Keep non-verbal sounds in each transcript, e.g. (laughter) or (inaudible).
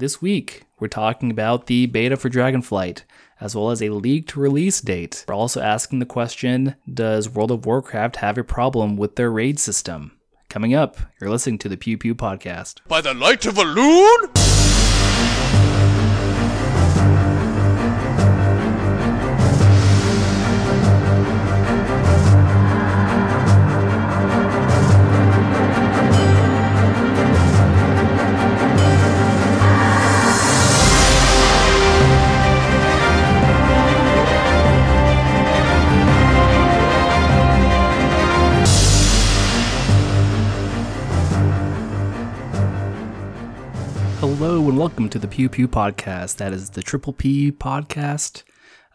This week, we're talking about the beta for Dragonflight, as well as a leaked release date. We're also asking the question Does World of Warcraft have a problem with their raid system? Coming up, you're listening to the Pew Pew Podcast. By the light of Elune? Welcome to the Pew Pew Podcast. That is the Triple P Podcast.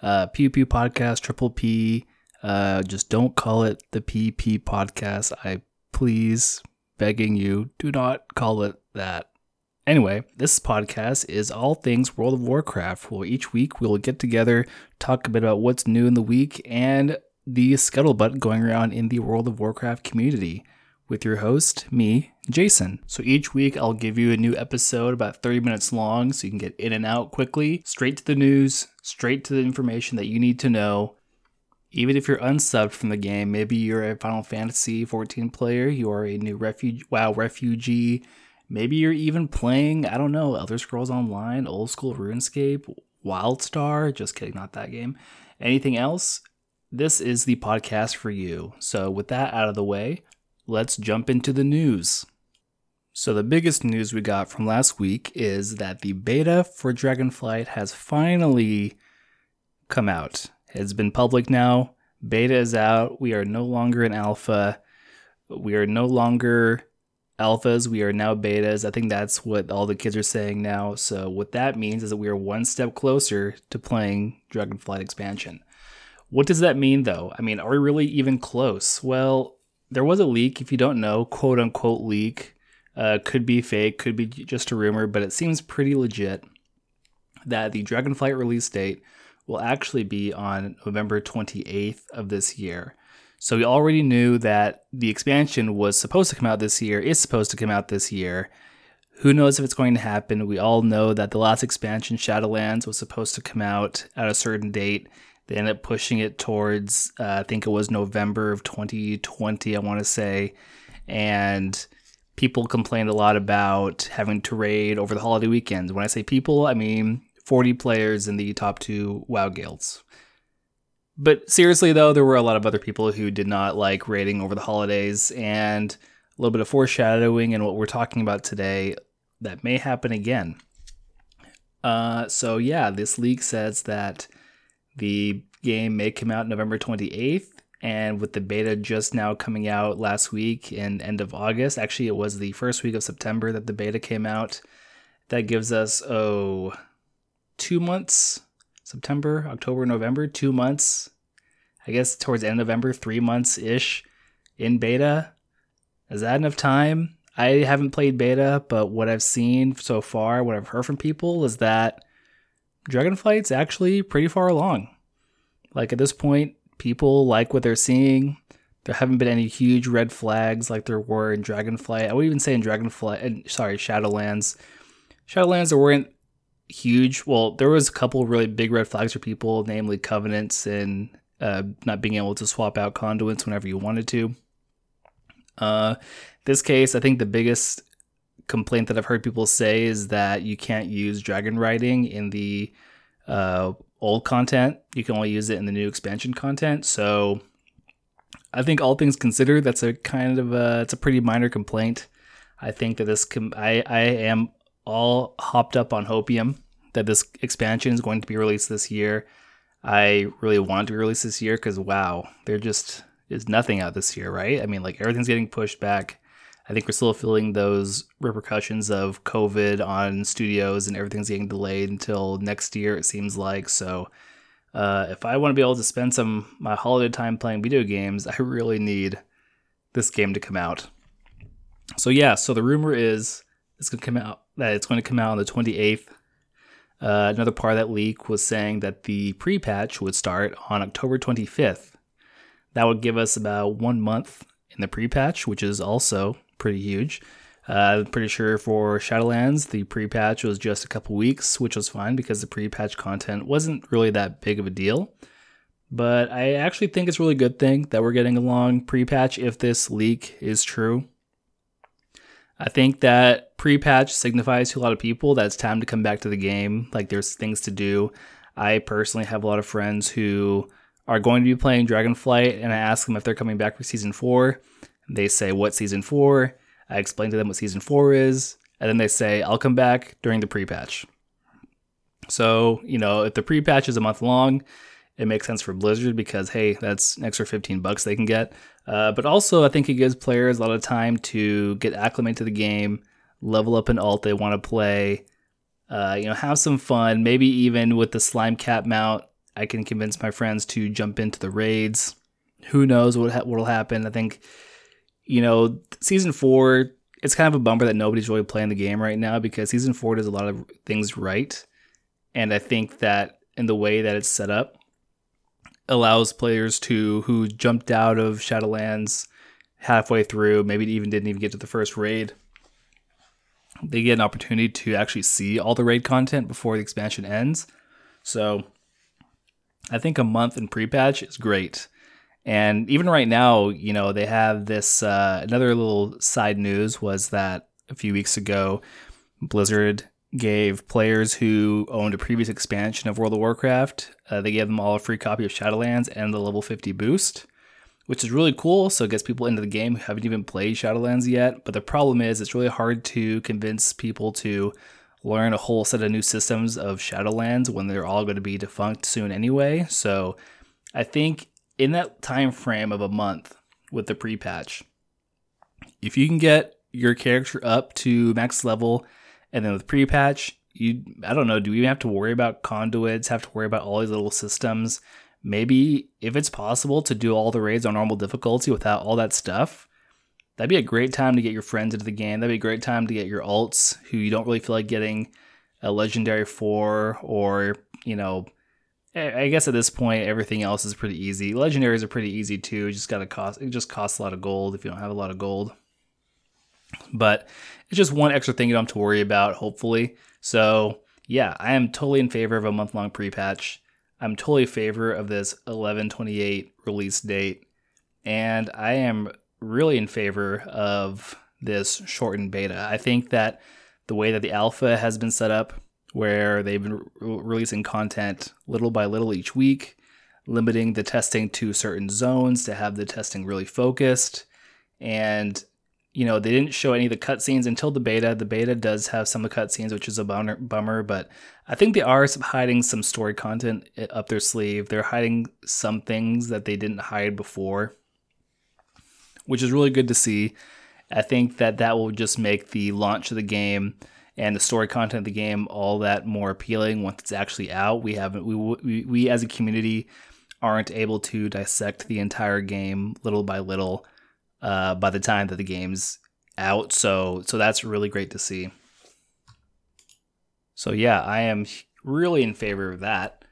Uh, Pew Pew Podcast, Triple P. Uh, just don't call it the PP Podcast. I please, begging you, do not call it that. Anyway, this podcast is all things World of Warcraft. Well, each week we'll get together, talk a bit about what's new in the week, and the scuttlebutt going around in the World of Warcraft community with your host, me, Jason. So each week I'll give you a new episode about 30 minutes long so you can get in and out quickly, straight to the news, straight to the information that you need to know. Even if you're unsubbed from the game, maybe you're a Final Fantasy 14 player, you are a new refuge WoW refugee, maybe you're even playing, I don't know, Elder Scrolls Online, old school RuneScape, WildStar, just kidding, not that game. Anything else? This is the podcast for you. So with that out of the way, let's jump into the news. So, the biggest news we got from last week is that the beta for Dragonflight has finally come out. It's been public now. Beta is out. We are no longer in alpha. We are no longer alphas. We are now betas. I think that's what all the kids are saying now. So, what that means is that we are one step closer to playing Dragonflight expansion. What does that mean, though? I mean, are we really even close? Well, there was a leak, if you don't know, quote unquote leak. Uh, could be fake, could be just a rumor, but it seems pretty legit that the Dragonflight release date will actually be on November 28th of this year. So we already knew that the expansion was supposed to come out this year, is supposed to come out this year. Who knows if it's going to happen? We all know that the last expansion, Shadowlands, was supposed to come out at a certain date. They ended up pushing it towards, uh, I think it was November of 2020, I want to say. And people complained a lot about having to raid over the holiday weekends. When I say people, I mean 40 players in the top two WoW guilds. But seriously, though, there were a lot of other people who did not like raiding over the holidays, and a little bit of foreshadowing and what we're talking about today that may happen again. Uh, so, yeah, this leak says that the game may come out November 28th, and with the beta just now coming out last week in end of August, actually it was the first week of September that the beta came out. That gives us oh two months, September, October, November, two months. I guess towards end of November, three months ish in beta. Is that enough time? I haven't played beta, but what I've seen so far, what I've heard from people is that Dragonflight's actually pretty far along. Like at this point, people like what they're seeing. There haven't been any huge red flags like there were in Dragonflight. I would even say in Dragonflight, and sorry, Shadowlands. Shadowlands there weren't huge. Well, there was a couple really big red flags for people, namely covenants and uh, not being able to swap out conduits whenever you wanted to. Uh, this case, I think the biggest complaint that I've heard people say is that you can't use dragon riding in the uh, old content. You can only use it in the new expansion content. So I think all things considered, that's a kind of a, it's a pretty minor complaint. I think that this com- I I am all hopped up on hopium that this expansion is going to be released this year. I really want to be released this year because wow, there just is nothing out this year, right? I mean, like everything's getting pushed back. I think we're still feeling those repercussions of COVID on studios and everything's getting delayed until next year, it seems like. So, uh, if I want to be able to spend some my holiday time playing video games, (laughs) I really need this game to come out. So yeah, so the rumor is it's going to come out that it's going to come out on the 28th. Uh, another part of that leak was saying that the pre-patch would start on October 25th. That would give us about one month in the pre-patch, which is also pretty huge. Uh, I'm pretty sure for Shadowlands, the pre patch was just a couple weeks, which was fine because the pre patch content wasn't really that big of a deal. But I actually think it's a really good thing that we're getting a long pre patch if this leak is true. I think that pre patch signifies to a lot of people that it's time to come back to the game. Like there's things to do. I personally have a lot of friends who are going to be playing Dragonflight, and I ask them if they're coming back for season four. They say, What season four? I explain to them what season four is, and then they say, I'll come back during the pre patch. So, you know, if the pre patch is a month long, it makes sense for Blizzard because, hey, that's an extra 15 bucks they can get. Uh, but also, I think it gives players a lot of time to get acclimated to the game, level up an alt they want to play, uh, you know, have some fun. Maybe even with the slime cat mount, I can convince my friends to jump into the raids. Who knows what ha- what'll happen? I think, you know, season four. It's kind of a bummer that nobody's really playing the game right now because season four does a lot of things right, and I think that in the way that it's set up, allows players to who jumped out of Shadowlands halfway through, maybe even didn't even get to the first raid. They get an opportunity to actually see all the raid content before the expansion ends. So I think a month in pre-patch is great. And even right now, you know, they have this uh, another little side news was that a few weeks ago, Blizzard gave players who owned a previous expansion of World of Warcraft, uh, they gave them all a free copy of Shadowlands and the level 50 boost, which is really cool. So it gets people into the game who haven't even played Shadowlands yet. But the problem is, it's really hard to convince people to learn a whole set of new systems of Shadowlands when they're all going to be defunct soon anyway. So I think in that time frame of a month with the pre-patch, if you can get your character up to max level and then with pre-patch, you I don't know, do we even have to worry about conduits, have to worry about all these little systems? Maybe if it's possible to do all the raids on normal difficulty without all that stuff, that'd be a great time to get your friends into the game. That'd be a great time to get your alts who you don't really feel like getting a legendary for or, you know, I guess at this point everything else is pretty easy. Legendaries are pretty easy too. Just gotta cost it just costs a lot of gold if you don't have a lot of gold. But it's just one extra thing you don't have to worry about, hopefully. So, yeah, I am totally in favor of a month long pre patch. I'm totally in favor of this 1128 release date. And I am really in favor of this shortened beta. I think that the way that the alpha has been set up, where they've been re- releasing content little by little each week, limiting the testing to certain zones to have the testing really focused, and you know, they didn't show any of the cutscenes until the beta. The beta does have some of the cutscenes, which is a bummer, bummer, but I think they are hiding some story content eh, up their sleeve. They're hiding some things that they didn't hide before, which is really good to see. I think that that will just make the launch of the game and the story content of the game all that more appealing once it's actually out. We haven't we we, we as a community aren't able to dissect the entire game little by little uh, by the time that the game's out. So so that's really great to see. So yeah, I am really in favor of that.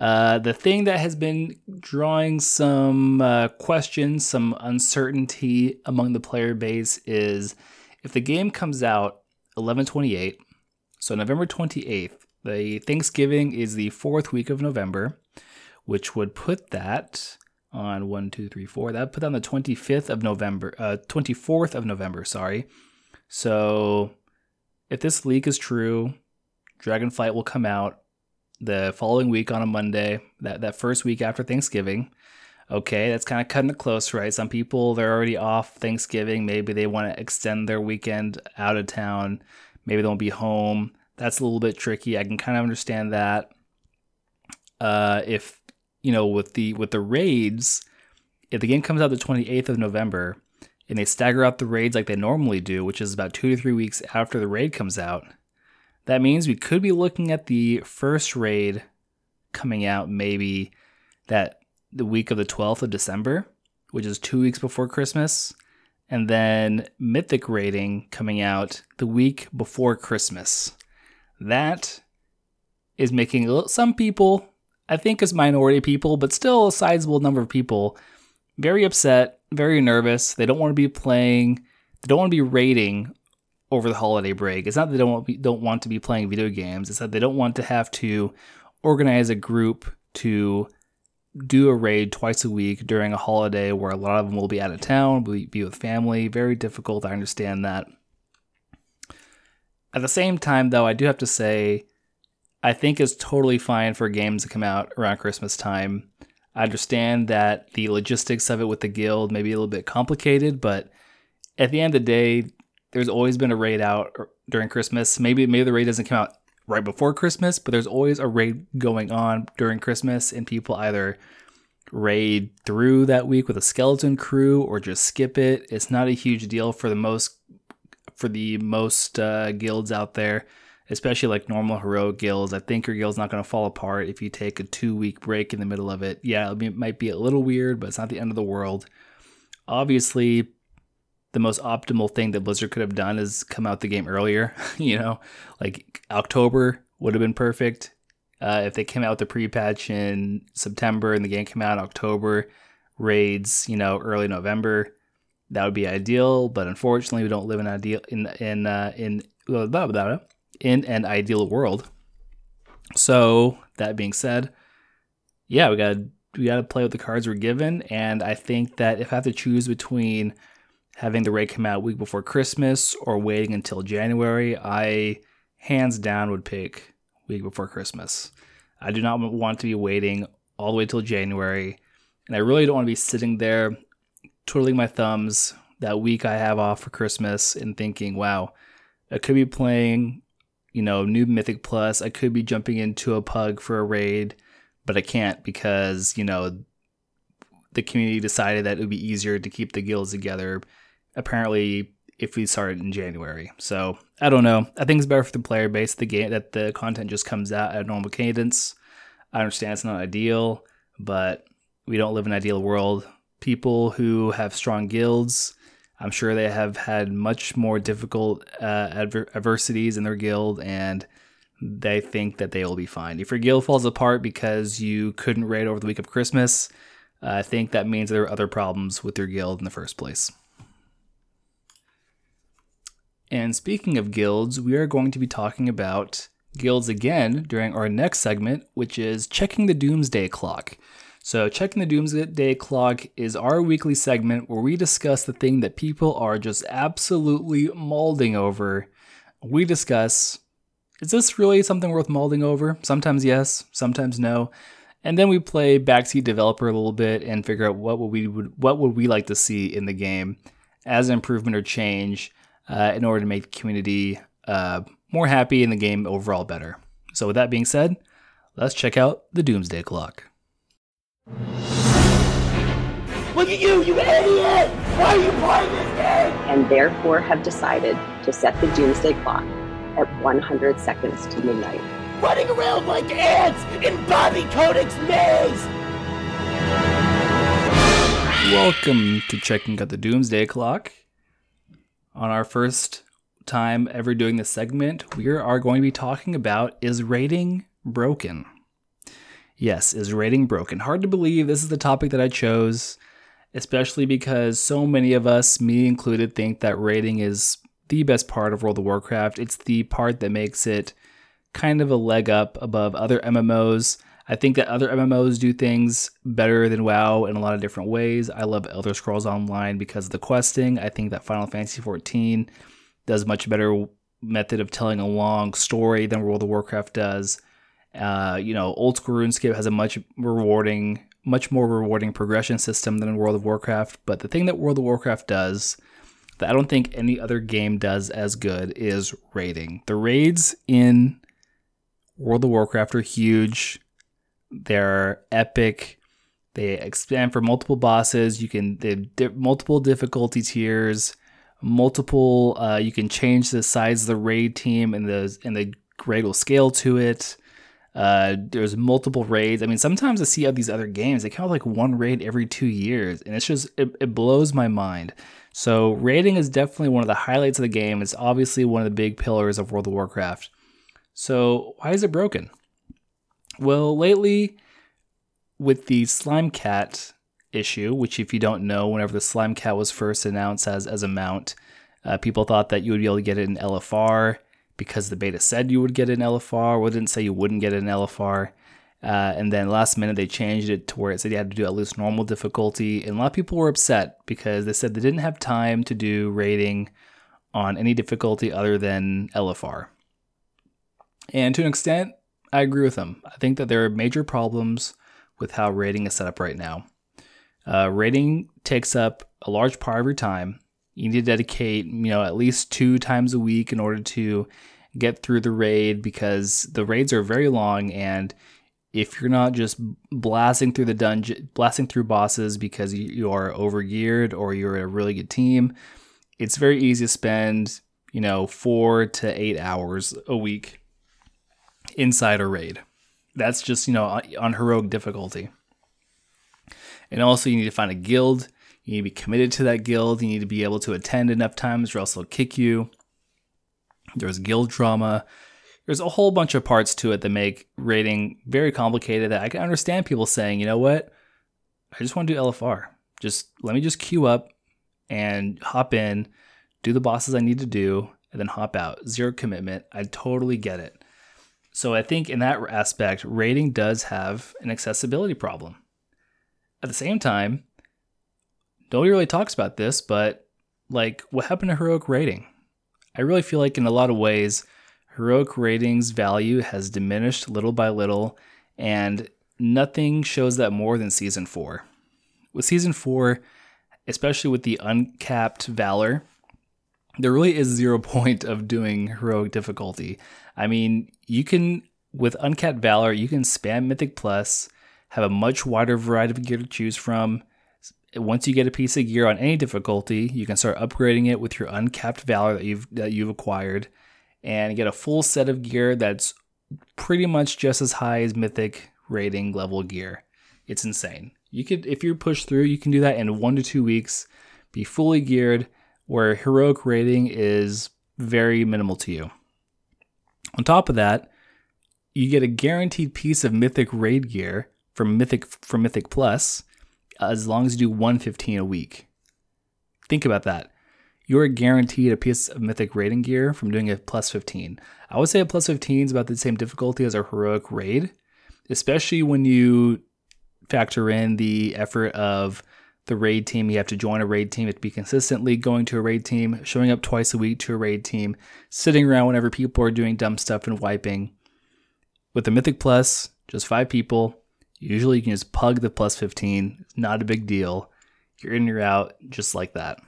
Uh, the thing that has been drawing some uh, questions, some uncertainty among the player base is if the game comes out 1128, so November 28th, the Thanksgiving is the fourth week of November, which would put that on one, two, three, four. That put on the 25th of November, uh, 24th of November, sorry. So if this leak is true, Dragonflight will come out the following week on a Monday, that, that first week after Thanksgiving. Okay, that's kind of cutting it close, right? Some people, they're already off Thanksgiving. Maybe they want to extend their weekend out of town. Maybe they won't be home. That's a little bit tricky. I can kind of understand that. Uh, if you know, with the with the raids, if the game comes out the 28th of November and they stagger out the raids like they normally do, which is about 2 to 3 weeks after the raid comes out, that means we could be looking at the first raid coming out maybe that the week of the 12th of December, which is 2 weeks before Christmas, and then Mythic raiding coming out the week before Christmas. That is making some people I think is minority people, but still a sizable number of people, very upset, very nervous. They don't want to be playing, they don't want to be raiding over the holiday break. It's not that they don't want, be, don't want to be playing video games. It's that they don't want to have to organize a group to do a raid twice a week during a holiday where a lot of them will be out of town, will be with family. Very difficult. I understand that. At the same time, though, I do have to say, I think it's totally fine for games to come out around Christmas time. I understand that the logistics of it with the guild may be a little bit complicated, but at the end of the day, there's always been a raid out during Christmas. Maybe maybe the raid doesn't come out right before Christmas, but there's always a raid going on during Christmas, and people either raid through that week with a skeleton crew or just skip it. It's not a huge deal for the most for the most uh, guilds out there, especially like normal heroic guilds. I think your guild's not going to fall apart if you take a two week break in the middle of it. Yeah, it might be a little weird, but it's not the end of the world. Obviously, the most optimal thing that Blizzard could have done is come out the game earlier. (laughs) you know, like October would have been perfect. Uh, if they came out with the pre-patch in September and the game came out in October, raids, you know, early November, that would be ideal. But unfortunately, we don't live in ideal in in uh, in blah, blah, blah, in an ideal world. So that being said, yeah, we got we got to play with the cards we're given, and I think that if I have to choose between having the raid come out week before Christmas or waiting until January, I hands down would pick week before Christmas. I do not want to be waiting all the way till January, and I really don't want to be sitting there twiddling my thumbs that week I have off for Christmas and thinking, wow, I could be playing, you know, new Mythic Plus. I could be jumping into a pug for a raid, but I can't because, you know, the community decided that it would be easier to keep the guilds together apparently if we started in January. So I don't know. I think it's better for the player base the game that the content just comes out at a normal cadence. I understand it's not ideal, but we don't live in an ideal world. People who have strong guilds, I'm sure they have had much more difficult uh, adver- adversities in their guild, and they think that they will be fine. If your guild falls apart because you couldn't raid over the week of Christmas, uh, I think that means there are other problems with your guild in the first place. And speaking of guilds, we are going to be talking about guilds again during our next segment, which is checking the doomsday clock. So, checking the doomsday clock is our weekly segment where we discuss the thing that people are just absolutely molding over. We discuss is this really something worth molding over? Sometimes yes, sometimes no. And then we play backseat developer a little bit and figure out what would we would what would we like to see in the game as improvement or change uh, in order to make the community uh, more happy and the game overall better. So, with that being said, let's check out the Doomsday Clock. Look at you, you idiot! Why are you playing this game? And therefore have decided to set the Doomsday Clock at 100 seconds to midnight. Running around like ants in Bobby Kotick's maze! Welcome to checking out the Doomsday Clock on our first time ever doing this segment, we are going to be talking about is raiding broken? Yes, is raiding broken? Hard to believe this is the topic that I chose, especially because so many of us, me included, think that raiding is the best part of World of Warcraft. It's the part that makes it kind of a leg up above other MMOs. I think that other MMOs do things better than WoW in a lot of different ways. I love Elder Scrolls Online because of the questing. I think that Final Fantasy XIV does a much better method of telling a long story than World of Warcraft does. Uh, you know, old school RuneScape has a much rewarding, much more rewarding progression system than World of Warcraft. But the thing that World of Warcraft does that I don't think any other game does as good is raiding. The raids in World of Warcraft are huge. They're epic. They expand for multiple bosses. You can they have di- multiple difficulty tiers, multiple. Uh, you can change the size of the raid team, and the and the raid will scale to it. Uh, there's multiple raids. I mean, sometimes I see all these other games. They count like one raid every two years, and it's just it, it blows my mind. So raiding is definitely one of the highlights of the game. It's obviously one of the big pillars of World of Warcraft. So why is it broken? Well, lately, with the Slime Cat issue, which, if you don't know, whenever the Slime Cat was first announced as, as a mount, Uh, people thought that you would be able to get it in LFR because the beta said you would get an LFR. or didn't say you wouldn't get an LFR. Uh, and then last minute they changed it to where it said you had to do at least normal difficulty. And a lot of people were upset because they said they didn't have time to do raiding on any difficulty other than LFR. And to an extent, I agree with them. I think that there are major problems with how raiding is set up right now. Uh, raiding takes up a large part of your time. You need to dedicate, you know, at least two times a week in order to get through the raid because the raids are very long and if you're not just blasting through the dungeon, blasting through bosses because you are overgeared or you're a really good team, it's very easy to spend, you know, four to eight hours a week inside a raid. That's just, you know, on heroic difficulty. And also, you need to find a guild. You need to be committed to that guild. You need to be able to attend enough times or else they'll kick you. There's guild drama. There's a whole bunch of parts to it that make raiding very complicated that I can understand people saying, you know what? I just want to do LFR. Just let me just queue up and hop in, do the bosses I need to do, and then hop out. Zero commitment. I totally get it. So I think in that aspect, raiding does have an accessibility problem. At the same time, nobody really talks about this, but like what happened to heroic raiding? I really feel like in a lot of ways, heroic raiding's value has diminished little by little, and nothing shows that more than season four. With season four, especially with the uncapped valor, there really is zero (laughs) point of doing heroic difficulty. I mean, you can with uncapped valor, you can spam Mythic Plus, have a much wider variety of gear to choose from. Once you get a piece of gear on any difficulty, you can start upgrading it with your uncapped valor that you've that you've acquired, and get a full set of gear that's pretty much just as high as Mythic raiding level gear. It's insane. You could, if you're pushed through, you can do that in one to two weeks, be fully geared, where heroic raiding is very minimal to you. On top of that, you get a guaranteed piece of Mythic raid gear from Mythic from Mythic Plus as long as you do 115 a week. Think about that. You're guaranteed a piece of Mythic raiding gear from doing a plus 15. I would say a plus 15 is about the same difficulty as a heroic raid, especially when you factor in the effort of the raid team. You have to join a raid team. You have to be consistently going to a raid team, showing up twice a week to a raid team, sitting around whenever people are doing dumb stuff and wiping. With the Mythic Plus, just five people. Usually you can just pug the plus 15. It's not a big deal. You're in, you're out, just like that.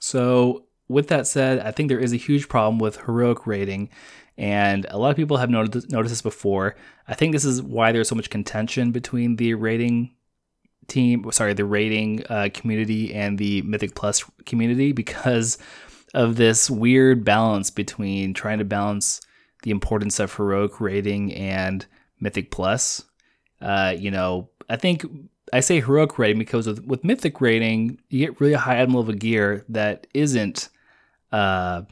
So, with that said, I think there is a huge problem with heroic raiding. And a lot of people have noticed, noticed this before. I think this is why there's so much contention between the raiding team, sorry, the raiding uh, community and the Mythic Plus community because of this weird balance between trying to balance the importance of heroic raiding and Mythic Plus. Uh, you know, I think I say heroic raiding because with, with Mythic raiding, you get really high item level gear that isn't. Uh,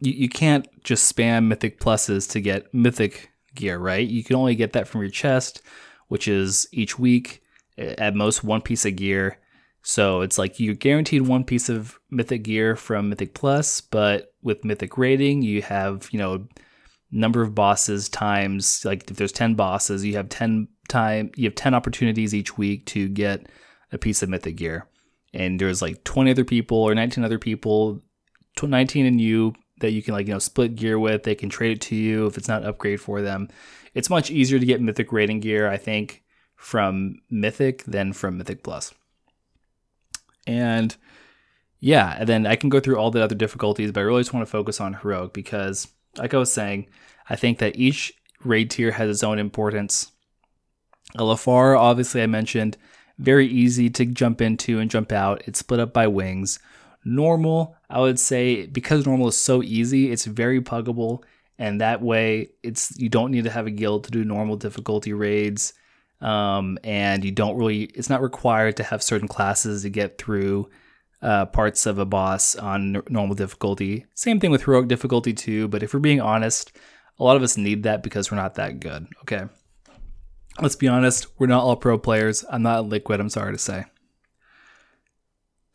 you, you can't just spam Mythic Pluses to get Mythic gear, right? You can only get that from your chest, which is each week at most one piece of gear. So it's like you're guaranteed one piece of mythic gear from Mythic Plus, but with mythic raiding, you have, you know, number of bosses times like if there's 10 bosses, you have 10 time you have 10 opportunities each week to get a piece of mythic gear. And there's like 20 other people or 19 other people, 19 and you that you can like, you know, split gear with. They can trade it to you if it's not upgrade for them. It's much easier to get mythic raiding gear, I think, from Mythic than from Mythic Plus. And yeah, and then I can go through all the other difficulties, but I really just want to focus on Heroic because, like I was saying, I think that each raid tier has its own importance. LFR, obviously, I mentioned, very easy to jump into and jump out. It's split up by wings. Normal, I would say, because normal is so easy, it's very puggable, and that way, it's you don't need to have a guild to do normal difficulty raids um, and you don't really it's not required to have certain classes to get through uh, parts of a boss on normal difficulty same thing with heroic difficulty too but if we're being honest a lot of us need that because we're not that good okay let's be honest we're not all pro players i'm not liquid i'm sorry to say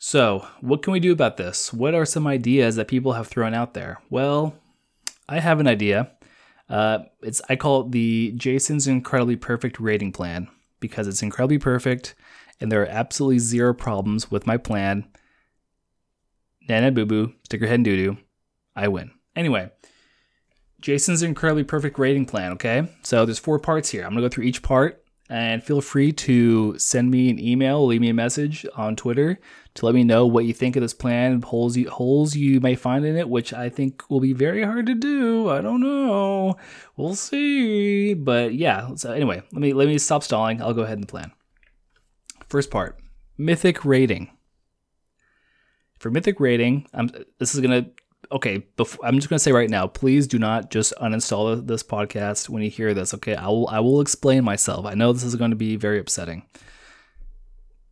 So, what can we do about this? What are some ideas that people have thrown out there? Well, I have an idea. Uh, it's I call it the Jason's incredibly perfect raiding plan because it's incredibly perfect, and there are absolutely zero problems with my plan. Nana boo boo, stick your head in doo doo. I win. Anyway, Jason's incredibly perfect raiding plan. Okay, so there's four parts here. I'm gonna go through each part, and feel free to send me an email, leave me a message on Twitter to let me know what you think of this plan, holes you, holes you may find in it, which I think will be very hard to do. I don't know. We'll see. But yeah, so anyway, let me let me stop stalling. I'll go ahead and plan. First part, mythic raiding. For mythic raiding, I'm, this is gonna okay, before, I'm just to say right now, please do not just uninstall this podcast when you hear this. Okay, I will I will explain myself. I know this is going to be very upsetting.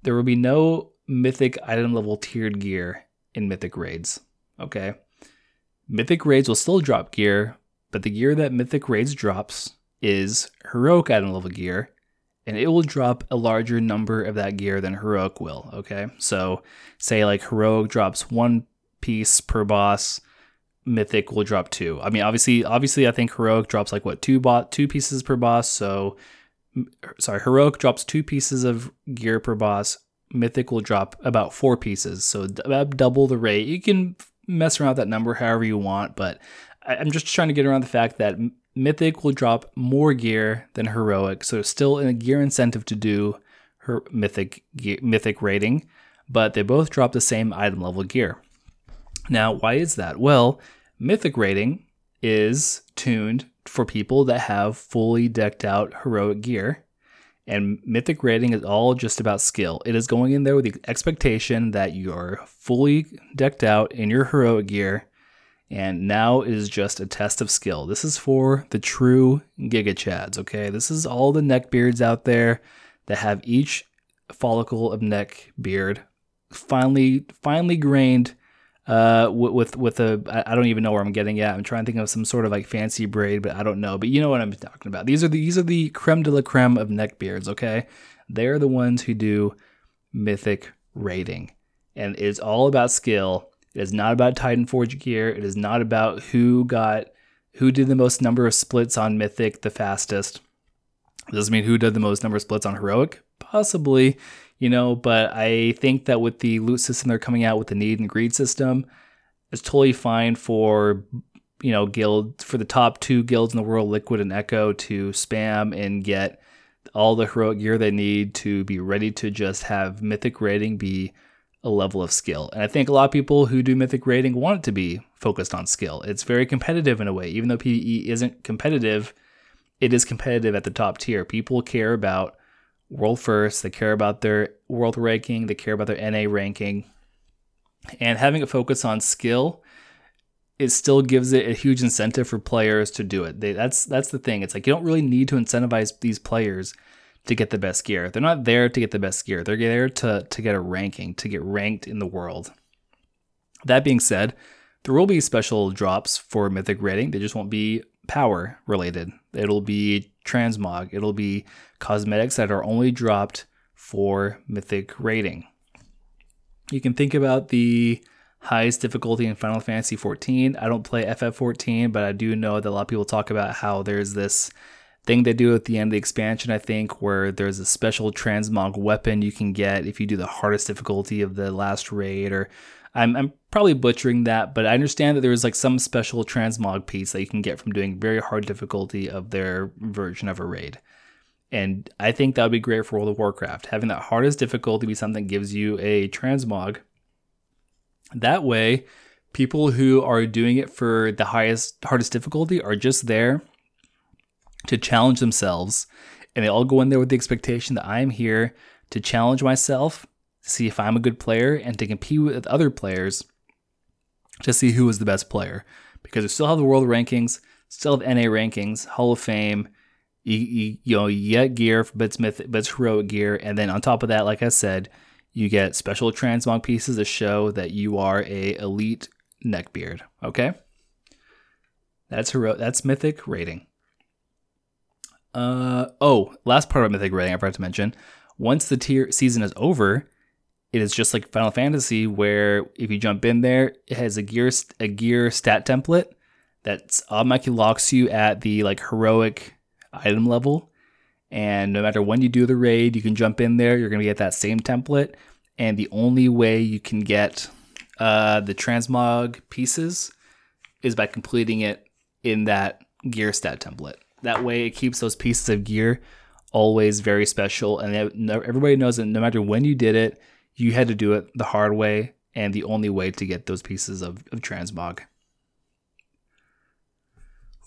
There will be no mythic item level tiered gear in mythic raids. Okay, mythic raids will still drop gear, but the gear that mythic raids drops is heroic item level gear. And it will drop a larger number of that gear than heroic will. Okay, so say like heroic drops one piece per boss mythic will drop two. I mean, obviously, obviously, I think heroic drops like what two bot two pieces per boss. So, sorry, heroic drops two pieces of gear per boss. Mythic will drop about four pieces, so about double the rate. You can mess around with that number however you want, but I'm just trying to get around the fact that Mythic will drop more gear than Heroic, so still a gear incentive to do her Mythic Mythic raiding, but they both drop the same item level gear. Now, why is that? Well, Mythic raiding is tuned for people that have fully decked out heroic gear. And Mythic raiding is all just about skill. It is going in there with the expectation that you're fully decked out in your heroic gear. And now it is just a test of skill. This is for the true Giga Chads, okay? This is all the neck beards out there that have each follicle of neck beard finely finely grained uh, with with a I don't even know where I'm getting at. I'm trying to think of some sort of like fancy braid, but I don't know. But you know what I'm talking about. These are the, these are the creme de la creme of neck beards. Okay, they're the ones who do mythic raiding, and it's all about skill. It is not about Titan Forge gear. It is not about who got who did the most number of splits on mythic the fastest. doesn't mean who did the most number of splits on heroic. Possibly, you know, but I think that with the loot system they're coming out with the need and greed system, it's totally fine for you know guild for the top two guilds in the world, Liquid and Echo, to spam and get all the heroic gear they need to be ready to just have mythic raiding be a level of skill. And I think a lot of people who do mythic raiding want it to be focused on skill. It's very competitive in a way. Even though PvE isn't competitive, it is competitive at the top tier. People care about world first. They care about their world ranking. They care about their NA ranking. And having a focus on skill, it still gives it a huge incentive for players to do it. They, that's that's the thing. It's like you don't really need to incentivize these players to get the best gear. They're not there to get the best gear. They're there to to get a ranking, to get ranked in the world. That being said, there will be special drops for mythic raiding. They just won't be power related. It'll be transmog. It'll be cosmetics that are only dropped for mythic raiding. You can think about the highest difficulty in Final Fantasy 14. I don't play FF14, but I do know that a lot of people talk about how there's this thing they do at the end of the expansion, I think, where there's a special transmog weapon you can get if you do the hardest difficulty of the last raid or I'm, I'm probably butchering that, but I understand that there is like some special transmog piece that you can get from doing very hard difficulty of their version of a raid. And I think that would be great for World of Warcraft. Having that hardest difficulty be something that gives you a transmog. That way, people who are doing it for the highest, hardest difficulty are just there to challenge themselves. And they all go in there with the expectation that I'm here to challenge myself see if I'm a good player and to compete with other players to see who is the best player. Because we still have the world rankings, still have NA rankings, Hall of Fame. You, you, you know, you get gear for Bitsmith, Bits heroic gear, and then on top of that, like I said, you get special transmog pieces to show that you are a elite neckbeard. Okay, that's hero. That's mythic raiding. Uh oh, last part of mythic raiding I forgot to mention. Once the tier season is over, it is just like Final Fantasy, where if you jump in there, it has a gear a gear stat template that automatically locks you at the like heroic item level. And no matter when you do the raid, you can jump in there. You're gonna get that same template. And the only way you can get uh, the transmog pieces is by completing it in that gear stat template. That way, it keeps those pieces of gear always very special, and everybody knows that no matter when you did it, you had to do it the hard way and the only way to get those pieces of, of transmog.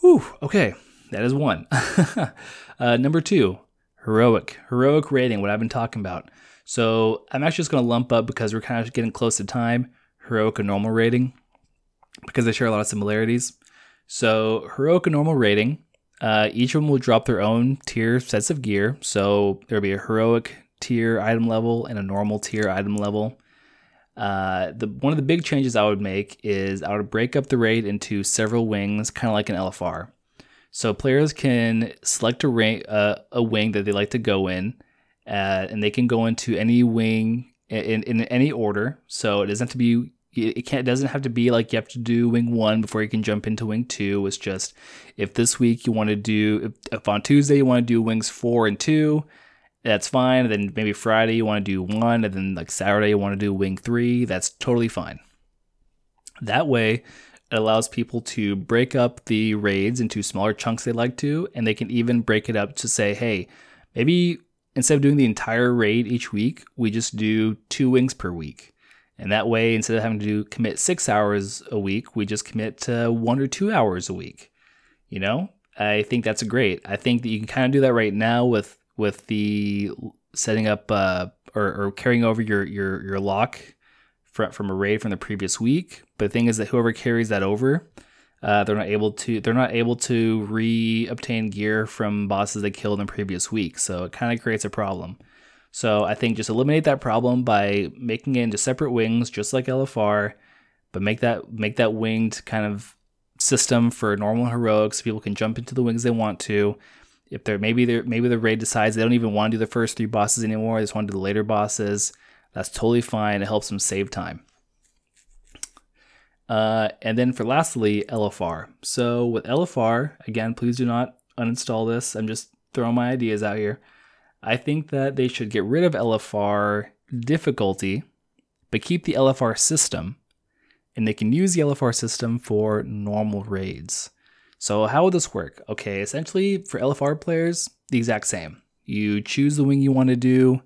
Whew, okay, that is one. (laughs) uh, number two, heroic. Heroic raiding, what I've been talking about. So I'm actually just going to lump up because we're kind of getting close to time, heroic and normal raiding, because they share a lot of similarities. So heroic and normal raiding, uh, each of them will drop their own tier sets of gear. So there'll be a heroic tier item level and a normal tier item level. Uh, the one of the big changes I would make is I would break up the raid into several wings, kind of like an LFR. So players can select a, uh, a wing that they like to go in, uh, and they can go into any wing in, in any order. So it doesn't have to be it can't it doesn't have to be like you have to do wing one before you can jump into wing two. It's just if this week you want to do if, if on Tuesday you want to do wings four and two, that's fine. And then maybe Friday you want to do one, and then like Saturday you want to do wing three, that's totally fine. That way, it allows people to break up the raids into smaller chunks they like to, and they can even break it up to say, hey, maybe instead of doing the entire raid each week, we just do two wings per week. And that way, instead of having to do, commit six hours a week, we just commit to one or two hours a week. You know, I think that's great. I think that you can kind of do that right now with with the setting up uh, or, or carrying over your your your lock from from a raid from the previous week. But the thing is that whoever carries that over, uh, they're not able to they're not able to re-obtain gear from bosses they killed in the previous week. So it kind of creates a problem. So I think just eliminate that problem by making it into separate wings, just like LFR, but make that make that winged kind of system for normal heroics. So people can jump into the wings they want to if they're maybe they're maybe the raid decides they don't even want to do the first three bosses anymore, they just want to do the later bosses. That's totally fine. It helps them save time. Uh, and then for lastly, LFR. So with LFR, again, please do not uninstall this. I'm just throwing my ideas out here. I think that they should get rid of LFR difficulty, but keep the LFR system, and they can use the LFR system for normal raids. So how would this work? Okay, essentially for LFR players, the exact same. You choose the wing you want to do.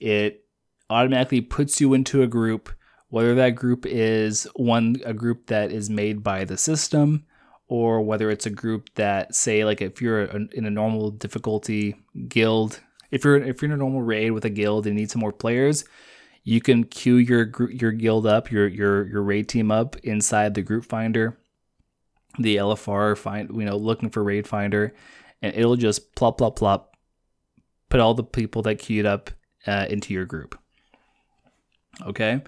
It automatically puts you into a group, whether that group is one a group that is made by the system or whether it's a group that say like if you're in a normal difficulty guild, if you're if you're in a normal raid with a guild and need some more players, you can queue your your guild up, your your your raid team up inside the group finder the LFR find you know looking for raid finder, and it'll just plop plop plop, put all the people that queued up uh, into your group. Okay,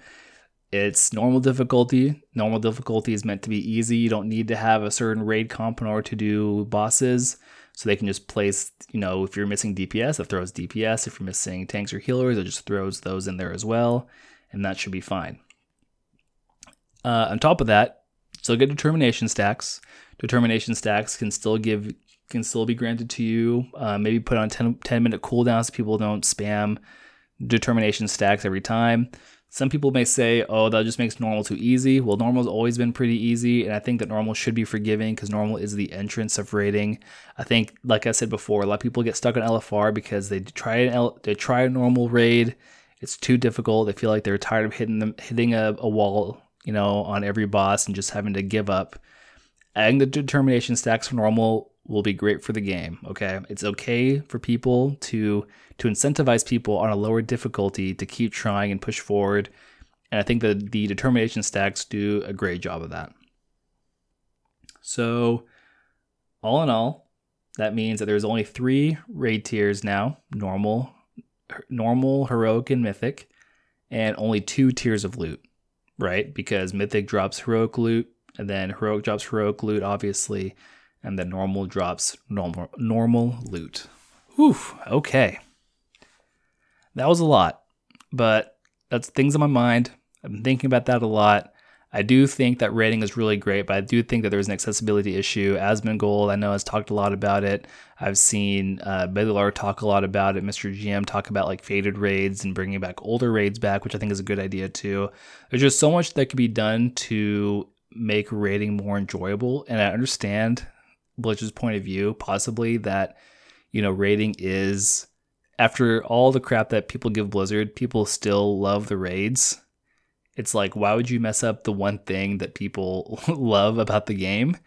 it's normal difficulty. Normal difficulty is meant to be easy. You don't need to have a certain raid comp in order to do bosses. So they can just place, you know, if you're missing DPS, it throws DPS. If you're missing tanks or healers, it just throws those in there as well. And that should be fine. Uh, on top of that, still get determination stacks. Determination stacks can still give can still be granted to you. Uh, maybe put on 10, 10 minute cooldowns so people don't spam determination stacks every time. Some people may say, oh, that just makes normal too easy. Well, normal's always been pretty easy, and I think that normal should be forgiving because normal is the entrance of raiding. I think, like I said before, a lot of people get stuck on LFR because they try an L- they try a normal raid. It's too difficult. They feel like they're tired of hitting them hitting a, a wall you know, on every boss and just having to give up. Adding the determination stacks for normal will be great for the game. Okay, it's okay for people to to incentivize people on a lower difficulty to keep trying and push forward. And I think that the determination stacks do a great job of that. So, all in all, that means that there's only three raid tiers now: normal, normal, heroic, and mythic, and only two tiers of loot right? Because Mythic drops heroic loot, and then heroic drops heroic loot, obviously, and then normal drops normal normal loot. Whew, okay. That was a lot, but that's things on my mind. I've been thinking about that a lot. I do think that raiding is really great, but I do think that there's an accessibility issue. Asmongold, I know, has talked a lot about it. I've seen uh, Baylor talk a lot about it. Mr. GM talk about like faded raids and bringing back older raids back, which I think is a good idea too. There's just so much that could be done to make raiding more enjoyable. And I understand Blizzard's point of view, possibly that, you know, raiding is, after all the crap that people give Blizzard, people still love the raids it's like, why would you mess up the one thing that people (laughs) love about the game?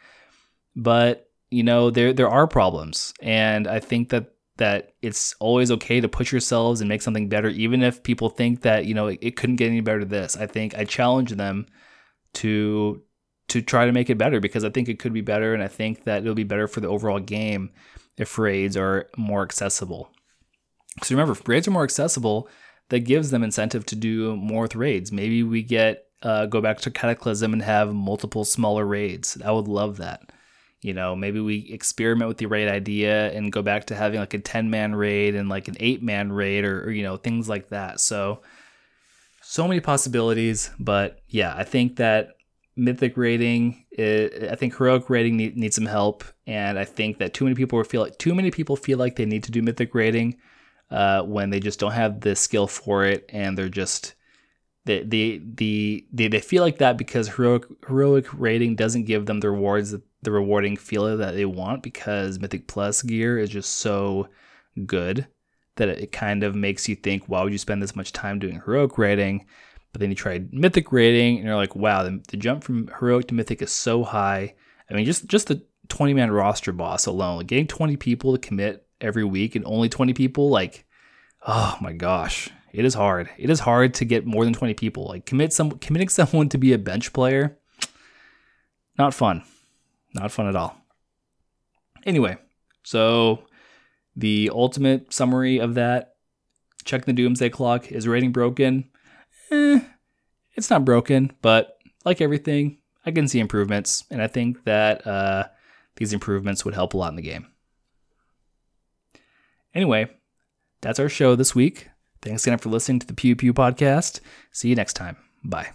But you know, there there are problems, and I think that that it's always okay to push yourselves and make something better, even if people think that you know it, it couldn't get any better than this. I think I challenge them to to try to make it better because I think it could be better, and I think that it'll be better for the overall game if raids are more accessible. So remember, if raids are more accessible, that gives them incentive to do more raids. Maybe we get uh, go back to Cataclysm and have multiple smaller raids. I would love that. You know, maybe we experiment with the raid idea and go back to having like a 10 man raid and like an 8 man raid or, or, you know, things like that. So, so many possibilities. But yeah, I think that mythic raiding, I think heroic need, needs some help. And I think that too many people feel like too many people feel like they need to do mythic rating uh, when they just don't have the skill for it and they're just they they the they, they feel like that because heroic heroic raiding doesn't give them the rewards the rewarding feeling that they want because mythic plus gear is just so good that it kind of makes you think why would you spend this much time doing heroic raiding? But then you try mythic raiding and you're like wow the, the jump from heroic to mythic is so high. I mean just just the 20 man roster boss alone getting 20 people to commit every week and only 20 people, like, oh my gosh, it is hard. It is hard to get more than 20 people. Like commit some committing (laughs) someone to be a bench player, not fun. Not fun at all. Anyway, so the ultimate summary of that check the doomsday clock is raiding broken. Eh, it's not broken, but like everything, I can see improvements, and I think that uh, these improvements would help a lot in the game. Anyway, that's our show this week. Thanks again for listening to the Pew Pew podcast. See you next time. Bye.